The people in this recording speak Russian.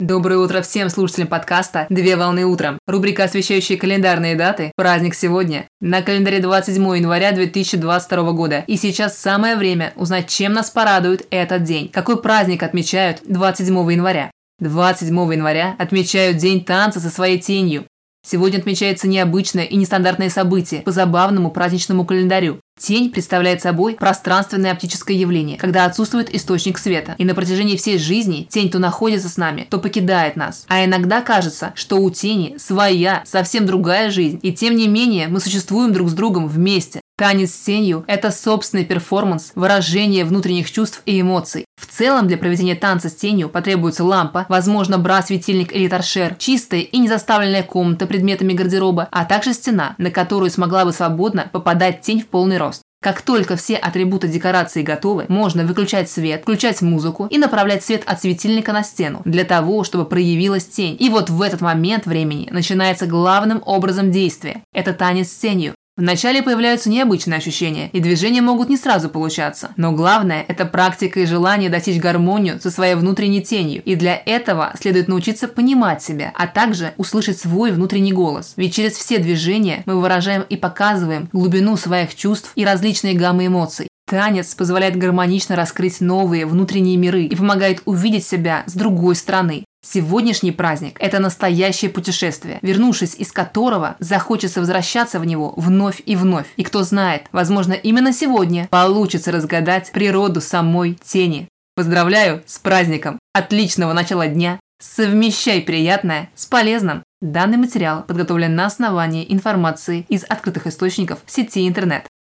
Доброе утро всем слушателям подкаста «Две волны утром». Рубрика, освещающая календарные даты. Праздник сегодня. На календаре 27 января 2022 года. И сейчас самое время узнать, чем нас порадует этот день. Какой праздник отмечают 27 января? 27 января отмечают День танца со своей тенью. Сегодня отмечается необычное и нестандартное событие по забавному праздничному календарю. Тень представляет собой пространственное оптическое явление, когда отсутствует источник света. И на протяжении всей жизни тень то находится с нами, то покидает нас. А иногда кажется, что у тени своя, совсем другая жизнь. И тем не менее мы существуем друг с другом вместе. Танец с тенью – это собственный перформанс, выражение внутренних чувств и эмоций. В целом для проведения танца с тенью потребуется лампа, возможно, бра-светильник или торшер, чистая и не заставленная комната предметами гардероба, а также стена, на которую смогла бы свободно попадать тень в полный рост. Как только все атрибуты декорации готовы, можно выключать свет, включать музыку и направлять свет от светильника на стену, для того, чтобы проявилась тень. И вот в этот момент времени начинается главным образом действия. Это танец с тенью. Вначале появляются необычные ощущения, и движения могут не сразу получаться. Но главное – это практика и желание достичь гармонию со своей внутренней тенью. И для этого следует научиться понимать себя, а также услышать свой внутренний голос. Ведь через все движения мы выражаем и показываем глубину своих чувств и различные гаммы эмоций. Танец позволяет гармонично раскрыть новые внутренние миры и помогает увидеть себя с другой стороны. Сегодняшний праздник – это настоящее путешествие, вернувшись из которого захочется возвращаться в него вновь и вновь. И кто знает, возможно, именно сегодня получится разгадать природу самой тени. Поздравляю с праздником! Отличного начала дня! Совмещай приятное с полезным! Данный материал подготовлен на основании информации из открытых источников сети интернет.